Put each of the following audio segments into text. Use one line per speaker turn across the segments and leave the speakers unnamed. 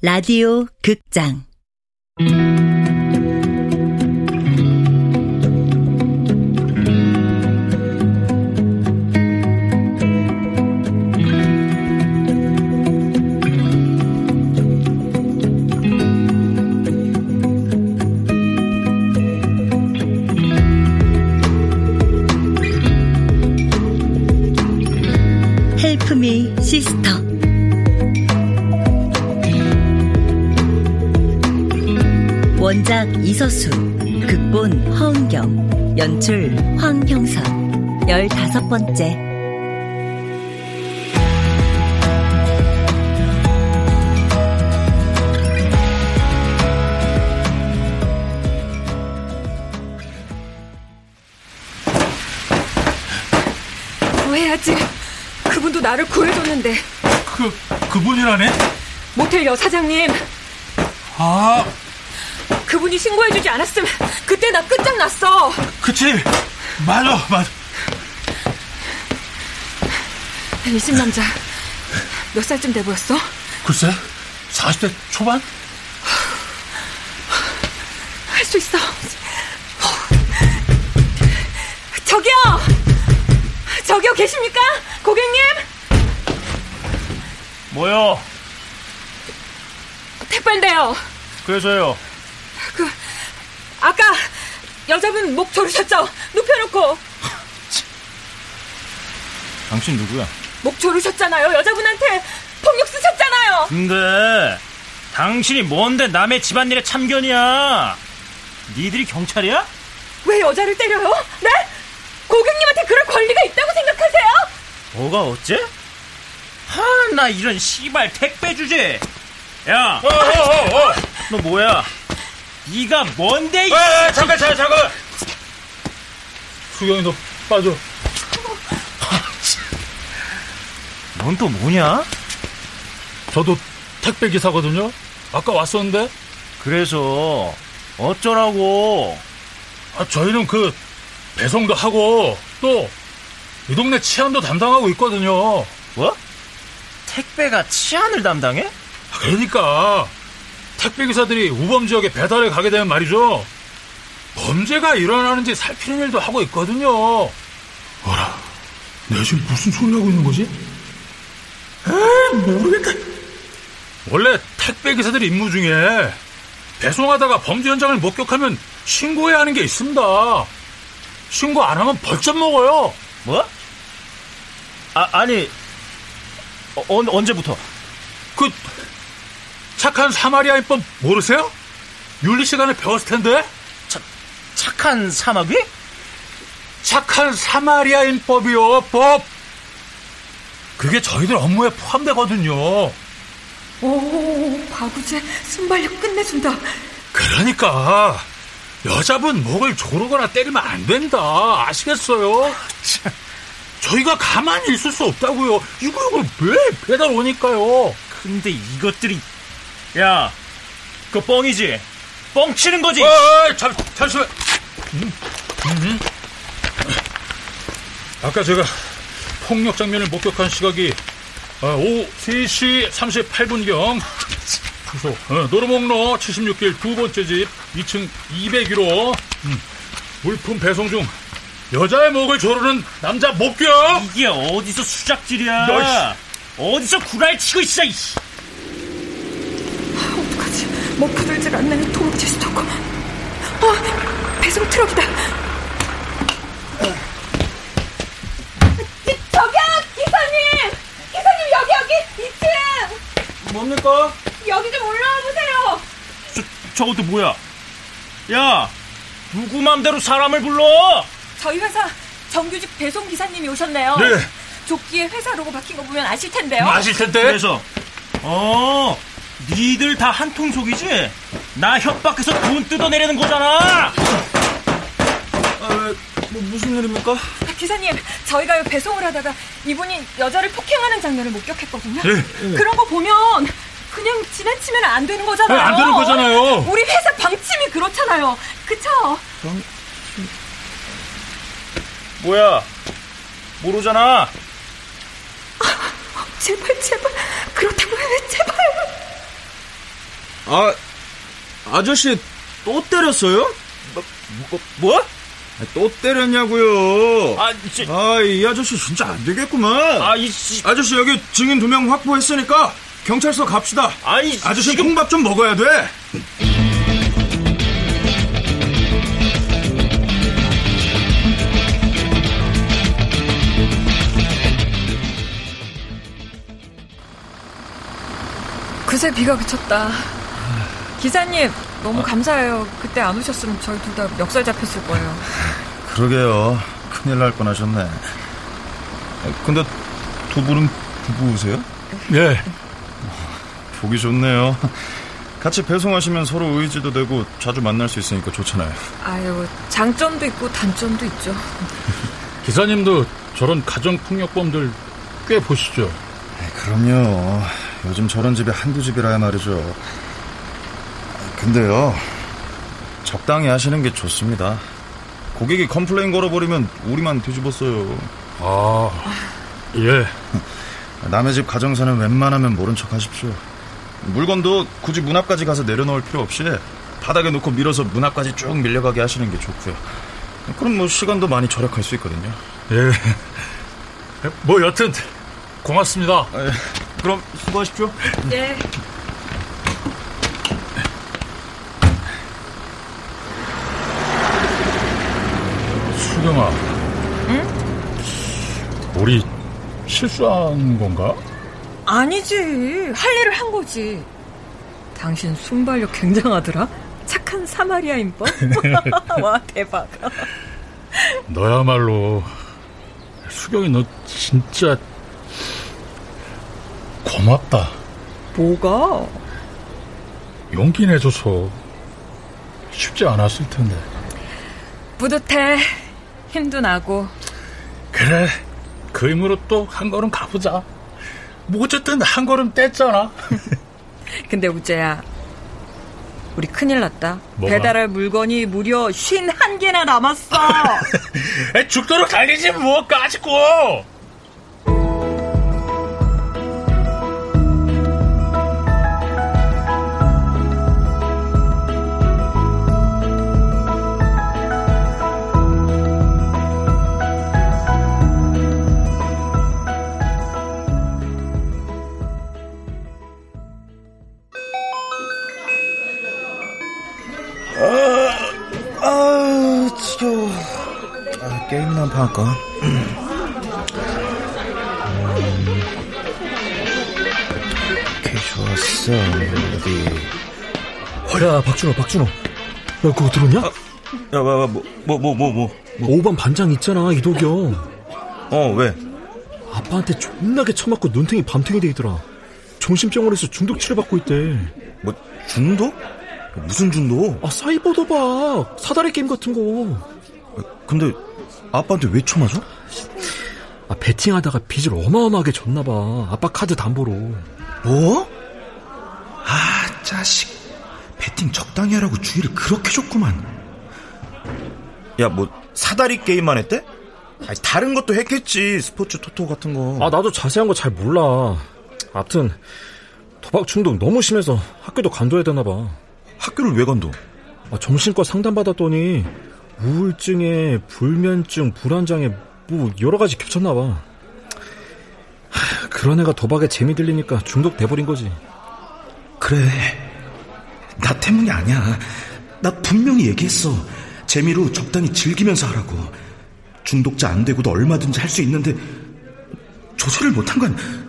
라디오 극장. 헬프미 시스터 원작 이서수 극본 허은경 연출 황형선 열다섯 번째
구해야지. 그분도 나를 구해줬는데.
그, 그분이라네?
모텔 여사장님.
아,
그분이 신고해주지 않았으면 그때 나 끝장났어.
그치. 맞아, 맞아.
이집 남자 몇 살쯤 돼 보였어?
글쎄, 40대 초반?
할 수 있어. 저기요! 저기요, 계십니까? 고객님?
뭐요?
택배인데요.
그래서요.
그, 아까 여자분 목 조르셨죠? 눕혀놓고.
당신 누구야?
목 조르셨잖아요. 여자분한테 폭력 쓰셨잖아요.
근데 당신이 뭔데 남의 집안일에 참견이야? 니들이 경찰이야?
왜 여자를 때려요? 네? 고객님한테 그럴 권리가 있다고 생각하세요?
뭐가 어째? 하, 나 이런 씨발 택배 주제. 야,
어, 어, 어, 어.
너 뭐야? 네가 뭔데? 이
아, 잠깐, 잠깐, 잠깐. 수경이 너 빠져.
넌 또 뭐냐?
저도 택배 기사거든요. 아까 왔었는데.
그래서 어쩌라고?
아, 저희는 그 배송도 하고 또 이 동네 치안도 담당하고 있거든요.
뭐? 택배가 치안을 담당해?
아, 그러니까 택배 기사들이 우범 지역에 배달에 가게 되면 말이죠. 범죄가 일어나는지 살피는 일도 하고 있거든요. 어라, 내가 지금 무슨 소리 하고 있는 거지? 에이, 모르겠다. 원래 택배 기사들 임무 중에 배송하다가 범죄 현장을 목격하면 신고해야 하는 게 있습니다. 신고 안 하면 벌점 먹어요.
뭐? 아, 아니, 어, 언, 언제부터?
그 착한 사마리아인법 모르세요? 윤리 시간에 배웠을 텐데.
차, 착한 사마귀?
착한 사마리아인법이요, 법. 그게 저희들 업무에 포함되거든요.
오, 바구제 순발력 끝내준다.
그러니까 여자분 목을 조르거나 때리면 안 된다. 아시겠어요? 저희가 가만히 있을 수 없다고요. 이거 이거 왜 배달 오니까요?
근데 이것들이 야, 그거 뻥이지? 뻥 치는 거지?
어, 잠, 잠시만. 음, 음. 아까 제가 폭력 장면을 목격한 시각이 아, 오후 3시 38분경 주소 어, 노르목로 76길 두 번째 집 2층 201호 음, 물품 배송 중 여자의 목을 조르는 남자 목격
이게 어디서 수작질이야?
야,
어디서 구랄 치고 있어, 이씨.
어떡하지? 못 부들질 않네. 도망칠 수도 없고. 어, 배송 트럭이다. 기, 저기요, 기사님! 기사님, 여기, 여기! 2층!
뭡니까?
여기 좀 올라와 보세요!
저, 저것도 뭐야? 야, 누구 맘대로 사람을 불러?
저희 회사 정규직 배송 기사님이 오셨네요.
네.
조끼에 회사 로고 박힌 거 보면 아실 텐데요.
마실 텐데
그래서, 어, 니들 다 한통 속이지? 나 협박해서 돈 뜯어내려는 거잖아!
뭐 무슨 일입니까?
아, 기사님, 저희가 배송을 하다가 이분이 여자를 폭행하는 장면을 목격했거든요.
네.
그런 거 보면 그냥 지나치면 안 되는 거잖아요.
네, 안 되는 거잖아요.
우리 회사 방침이 그렇잖아요. 그쵸?
뭐야? 모르잖아.
제발, 제발. 그렇다고 해, 제발.
아, 아저씨 또 때렸어요?
뭐? 뭐? 뭐?
아, 또 때렸냐고요?
아, 저...
아, 이 아저씨 진짜 안 되겠구만.
아, 이 씨.
아저씨 여기 증인 두 명 확보했으니까 경찰서 갑시다.
아이,
아저씨 지금... 콩밥 좀 먹어야 돼.
그새 비가 그쳤다. 기사님, 너무 감사해요. 그때 안 오셨으면 저희 둘 다 멱살 잡혔을 거예요.
그러게요. 큰일 날 뻔하셨네. 근데 두 분은 부부세요?
예.
보기 좋네요. 같이 배송하시면 서로 의지도 되고 자주 만날 수 있으니까 좋잖아요.
아유, 장점도 있고 단점도 있죠.
기사님도 저런 가정폭력범들 꽤 보시죠?
그럼요. 요즘 저런 집이 한두 집이라야 말이죠. 근데요, 적당히 하시는 게 좋습니다. 고객이 complain 걸어버리면 우리만 뒤집었어요.
아, 예.
남의 집 가정사는 웬만하면 모른 척 하십시오. 물건도 굳이 문 앞까지 가서 내려놓을 필요 없이 바닥에 놓고 밀어서 문 앞까지 쭉 밀려가게 하시는 게 좋고요. 그럼 뭐 시간도 많이 절약할 수 있거든요.
예. 뭐 여튼 고맙습니다.
예. 그럼 수고하십시오.
네.
수경아.
응?
우리 실수한 건가?
아니지. 할 일을 한 거지. 당신 순발력 굉장하더라. 착한 사마리아인법. 와 대박.
너야말로 수경이 너 진짜 고맙다.
뭐가?
용기 내줘서 쉽지 않았을 텐데.
뿌듯해. 힘도 나고.
그래. 그 힘으로 또 한 걸음 가보자. 뭐 어쨌든 한 걸음 뗐잖아.
근데 우재야. 우리 큰일 났다.
뭐가?
배달할 물건이 무려 51개나 남았어.
죽도록 달리지 뭐 까짓고.
한판 할까? 음. 오케이, 좋았어. 어디.
야, 박준호, 박준호. 야, 그거 들었냐?
야, 뭐, 뭐, 뭐, 뭐, 뭐, 뭐, 뭐.
오반 반장 있잖아, 이도경.
어, 왜?
아빠한테 존나게 처맞고 눈탱이 밤탱이 돼 있더라. 정신병원에서 중독 치료받고 있대.
뭐, 중독? 무슨 중독?
아, 사이버 도박. 사다리 게임 같은 거.
근데, 아빠한테 왜 쳐맞아?
아, 베팅하다가 빚을 어마어마하게 졌나 봐. 아빠 카드 담보로.
뭐? 아, 자식. 배팅 적당히 하라고 주의를 그렇게 줬구만. 야, 뭐, 사다리 게임만 했대? 아니, 다른 것도 했겠지. 스포츠 토토 같은 거.
아, 나도 자세한 거 잘 몰라. 아무튼 도박 중독 너무 심해서 학교도 간도해야 되나 봐.
학교를 왜 간도?
아, 정신과 상담받았더니 우울증에 불면증, 불안장애 뭐 여러 가지 겹쳤나 봐. 하, 그런 애가 도박에 재미 들리니까 중독돼 버린 거지.
그래. 나 때문이 아니야. 나 분명히 얘기했어. 재미로 적당히 즐기면서 하라고. 중독자 안 되고도 얼마든지 할 수 있는데 조절을 못한 건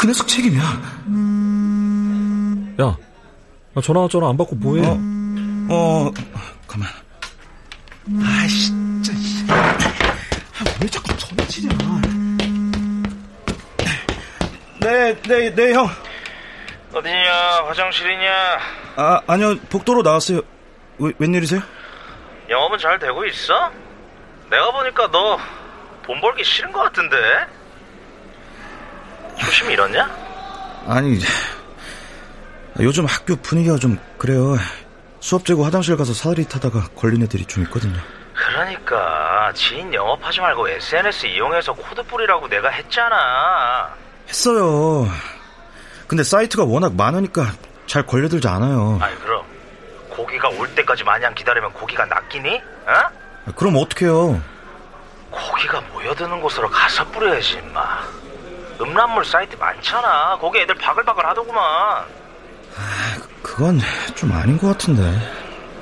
그 녀석 책임이야.
야, 나 전화 왔잖아. 안 받고 뭐해?
어, 어 가만.
아, 진짜. 아, 왜 자꾸 전화 치냐.
네, 네, 네, 형.
어디냐? 화장실이냐?
아, 아니요. 복도로 나왔어요. 왜, 웬일이세요?
영업은 잘 되고 있어? 내가 보니까 너 돈 벌기 싫은 것 같은데? 초심 잃었냐?
아니, 요즘 학교 분위기가 좀 그래요. 수업 째고 화장실 가서 사다리 타다가 걸린 애들이 좀 있거든요.
그러니까 지인 영업하지 말고 SNS 이용해서 코드 뿌리라고 내가 했잖아.
했어요. 근데 사이트가 워낙 많으니까 잘 걸려들지 않아요.
아이 그럼 고기가 올 때까지 마냥 기다리면 고기가 낚이니? 어?
그럼 어떡해요?
고기가 모여드는 곳으로 가서 뿌려야지 임마 음란물 사이트 많잖아 거기 애들 바글바글 하더구만
그건 좀 아닌 것 같은데.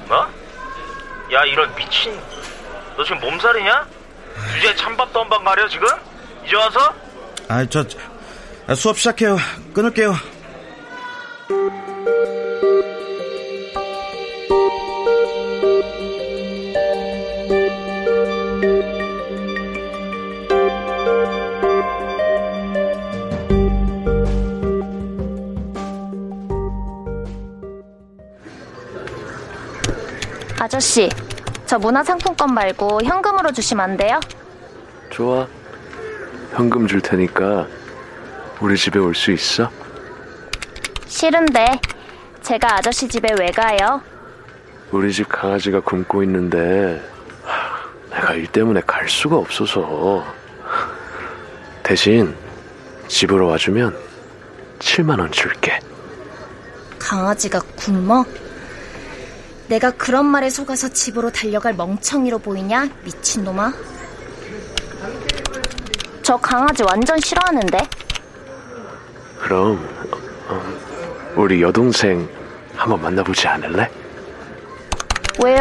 뭐? 야 이런 미친 너 지금 몸살이냐? 주제 찬밥도 한방 가려 지금? 이제 와서?
아, 저, 아, 수업 시작해요. 끊을게요.
저 문화상품권 말고 현금으로 주시면 안 돼요?
좋아. 현금 줄 테니까 우리 집에 올 수 있어?
싫은데 제가 아저씨 집에 왜 가요?
우리 집 강아지가 굶고 있는데 하, 내가 일 때문에 갈 수가 없어서 대신 집으로 와주면 7만 원 줄게.
강아지가 굶어? 내가 그런 말에 속아서 집으로 달려갈 멍청이로 보이냐? 미친놈아. 저 강아지 완전 싫어하는데?
그럼 어, 우리 여동생 한번 만나보지 않을래?
왜요?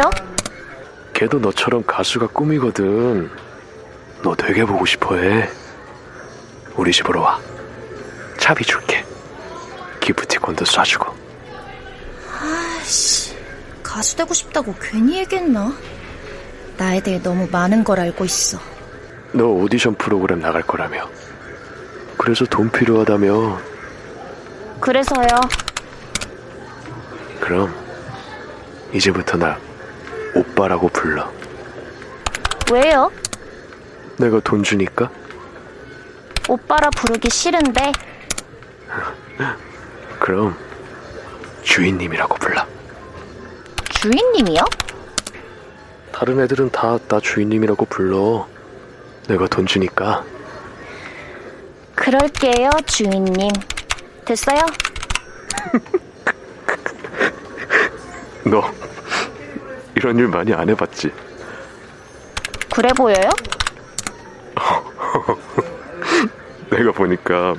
걔도 너처럼 가수가 꿈이거든. 너 되게 보고 싶어해. 우리 집으로 와. 차비 줄게. 기프티콘도 쏴주고.
아씨, 가수 되고 싶다고 괜히 얘기했나? 나에 대해 너무 많은 걸 알고 있어.
너 오디션 프로그램 나갈 거라며. 그래서 돈 필요하다며.
그래서요.
그럼 이제부터 나 오빠라고 불러.
왜요?
내가 돈 주니까?
오빠라 부르기 싫은데
그럼 주인님이라고 불러.
주인님이요?
다른 애들은 다 나 주인님이라고 불러. 내가 돈 주니까.
그럴게요, 주인님. 됐어요?
너 이런 일 많이 안 해봤지?
그래 보여요?
내가 보니까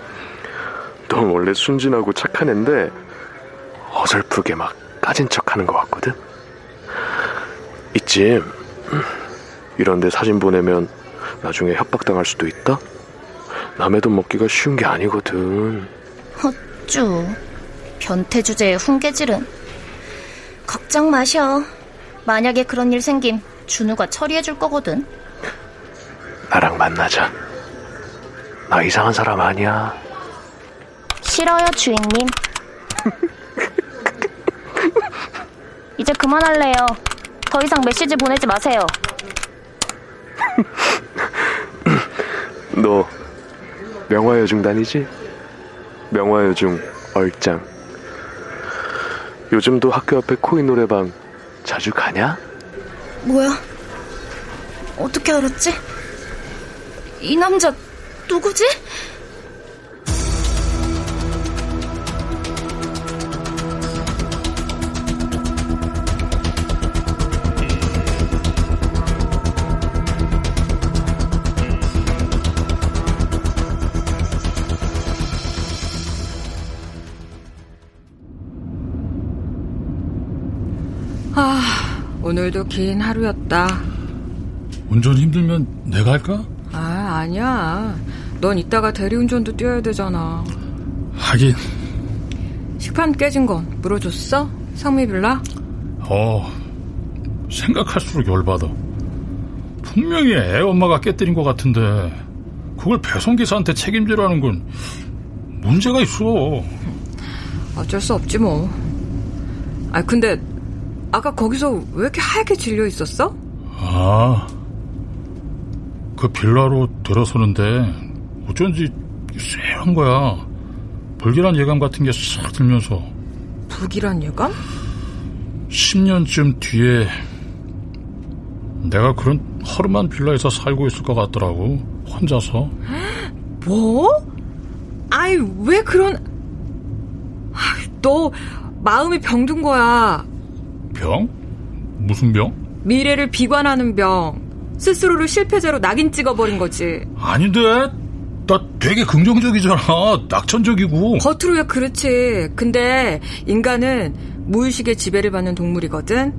너 원래 순진하고 착한 앤데 어설프게 막 까진 척하는 것 같거든. 이쯤 이런데 사진 보내면 나중에 협박당할 수도 있다. 남의 돈 먹기가 쉬운 게 아니거든.
헛쭈. 변태 주제에 훈계질은. 걱정 마셔. 만약에 그런 일 생김, 준우가 처리해 줄 거거든.
나랑 만나자. 나 이상한 사람 아니야.
싫어요, 주인님. 이제 그만할래요. 더 이상 메시지 보내지 마세요.
너 명화여중 다니지? 명화여중 얼짱. 요즘도 학교 앞에 코인 노래방 자주 가냐?
뭐야? 어떻게 알았지? 이 남자 누구지?
오늘도 긴 하루였다.
운전 힘들면 내가 할까?
아, 아니야. 넌 이따가 대리운전도 뛰어야 되잖아.
하긴
식판 깨진 건 물어줬어? 상미빌라?
어 생각할수록 열받아 분명히 애 엄마가 깨뜨린 것 같은데 그걸 배송기사한테 책임지라는 건 문제가 있어
어쩔 수 없지 뭐. 아, 근데 아까 거기서 왜 이렇게 하얗게 질려 있었어?
아, 그 빌라로 들어서는데 어쩐지 쎄한 거야. 불길한 예감 같은 게 싹 들면서
불길한 예감?
10년쯤 뒤에 내가 그런 허름한 빌라에서 살고 있을 것 같더라고. 혼자서.
뭐? 아이, 왜 그런... 아이, 너 마음이 병든 거야.
병? 무슨 병?
미래를 비관하는 병. 스스로를 실패자로 낙인 찍어버린 거지.
아닌데? 나 되게 긍정적이잖아. 낙천적이고.
겉으로야 그렇지. 근데 인간은 무의식의 지배를 받는 동물이거든.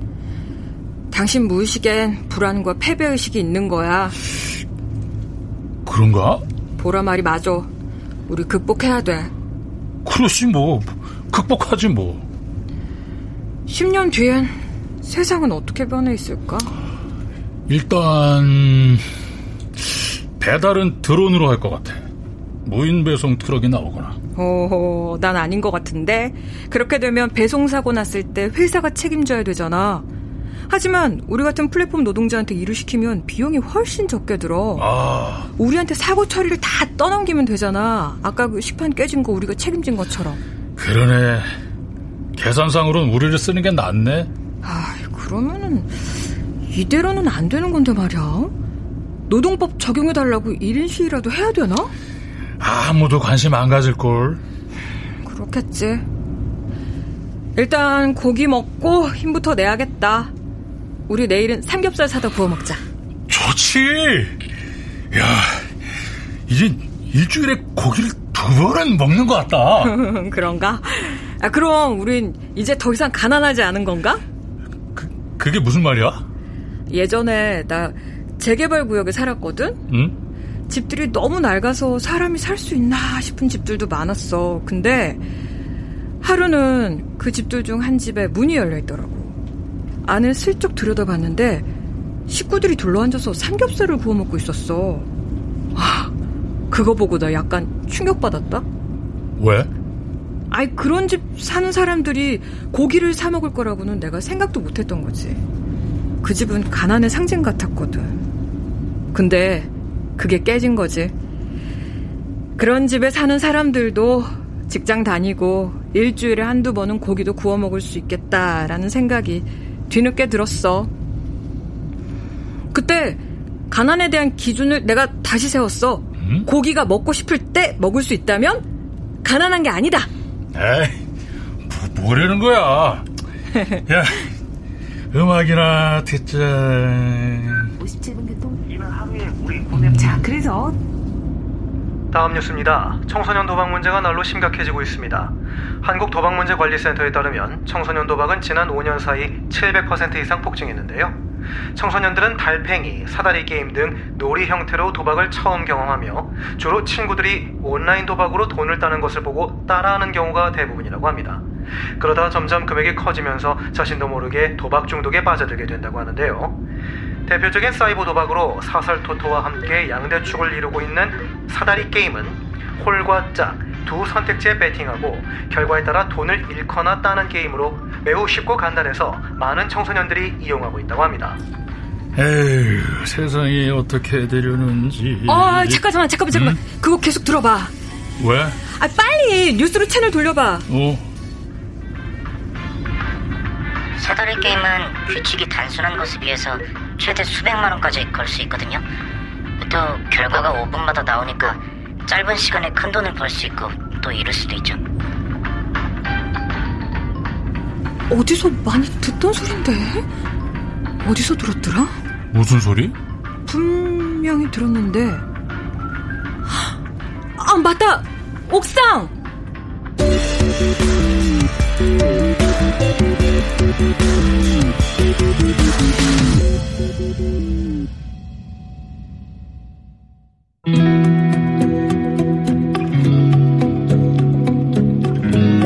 당신 무의식엔 불안과 패배의식이 있는 거야.
그런가?
보라 말이 맞아. 우리 극복해야 돼.
그렇지 뭐. 극복하지 뭐.
10년 뒤엔 세상은 어떻게 변해 있을까?
일단 배달은 드론으로 할 것 같아. 무인 배송 트럭이 나오거나.
오, 난 아닌 것 같은데. 그렇게 되면 배송 사고 났을 때 회사가 책임져야 되잖아. 하지만 우리 같은 플랫폼 노동자한테 일을 시키면 비용이 훨씬 적게 들어.
아.
우리한테 사고 처리를 다 떠넘기면 되잖아. 아까 그 식판 깨진 거 우리가 책임진 것처럼.
그러네. 계산상으로는 우리를 쓰는 게 낫네.
아, 그러면은 이대로는 안 되는 건데 말이야. 노동법 적용해달라고 1인 시위라도 해야 되나?
아무도 관심 안 가질걸.
그렇겠지. 일단 고기 먹고 힘부터 내야겠다. 우리 내일은 삼겹살 사다 구워 먹자.
좋지. 야, 이제 일주일에 고기를 두 번은 먹는 것 같다.
그런가? 아, 그럼 우린 이제 더 이상 가난하지 않은 건가?
그, 그게 무슨 말이야?
예전에 나 재개발 구역에 살았거든?
응?
집들이 너무 낡아서 사람이 살 수 있나 싶은 집들도 많았어. 근데 하루는 그 집들 중 한 집에 문이 열려 있더라고. 안을 슬쩍 들여다봤는데 식구들이 둘러앉아서 삼겹살을 구워 먹고 있었어. 아, 그거 보고 나 약간 충격받았다.
왜?
아이 그런 집 사는 사람들이 고기를 사 먹을 거라고는 내가 생각도 못 했던 거지. 그 집은 가난의 상징 같았거든. 근데 그게 깨진 거지. 그런 집에 사는 사람들도 직장 다니고 일주일에 한두 번은 고기도 구워 먹을 수 있겠다라는 생각이 뒤늦게 들었어. 그때 가난에 대한 기준을 내가 다시 세웠어.
음?
고기가 먹고 싶을 때 먹을 수 있다면 가난한 게 아니다.
에이, 뭐, 뭐라는 거야? 야, 음악이나 듣자.
57분 교통. 이번 하루에 우리 보내. 자, 그래서
다음 뉴스입니다. 청소년 도박 문제가 날로 심각해지고 있습니다. 한국도박문제관리센터에 따르면 청소년 도박은 지난 5년 사이 700% 이상 폭증했는데요. 청소년들은 달팽이, 사다리 게임 등 놀이 형태로 도박을 처음 경험하며 주로 친구들이 온라인 도박으로 돈을 따는 것을 보고 따라하는 경우가 대부분이라고 합니다. 그러다 점점 금액이 커지면서 자신도 모르게 도박 중독에 빠져들게 된다고 하는데요. 대표적인 사이버 도박으로 사설 토토와 함께 양대축을 이루고 있는 사다리 게임은 홀과 짝 두 선택지에 배팅하고 결과에 따라 돈을 잃거나 따는 게임으로 매우 쉽고 간단해서 많은 청소년들이 이용하고 있다고 합니다.
에휴, 세상이 어떻게 되려는지.
아, 잠깐만, 잠깐만, 잠깐만. 음? 그거 계속 들어봐.
왜?
아, 빨리 뉴스로 채널 돌려봐.
어.
사다리 게임은 규칙이 단순한 것에 비해서 최대 수백만 원까지 걸 수 있거든요. 또 결과가 5분마다 나오니까 짧은 시간에 큰 돈을 벌 수 있고 또 잃을 수도 있죠.
어디서 많이 듣던 소린데? 어디서 들었더라?
무슨 소리?
분명히 들었는데. 아, 맞다! 옥상!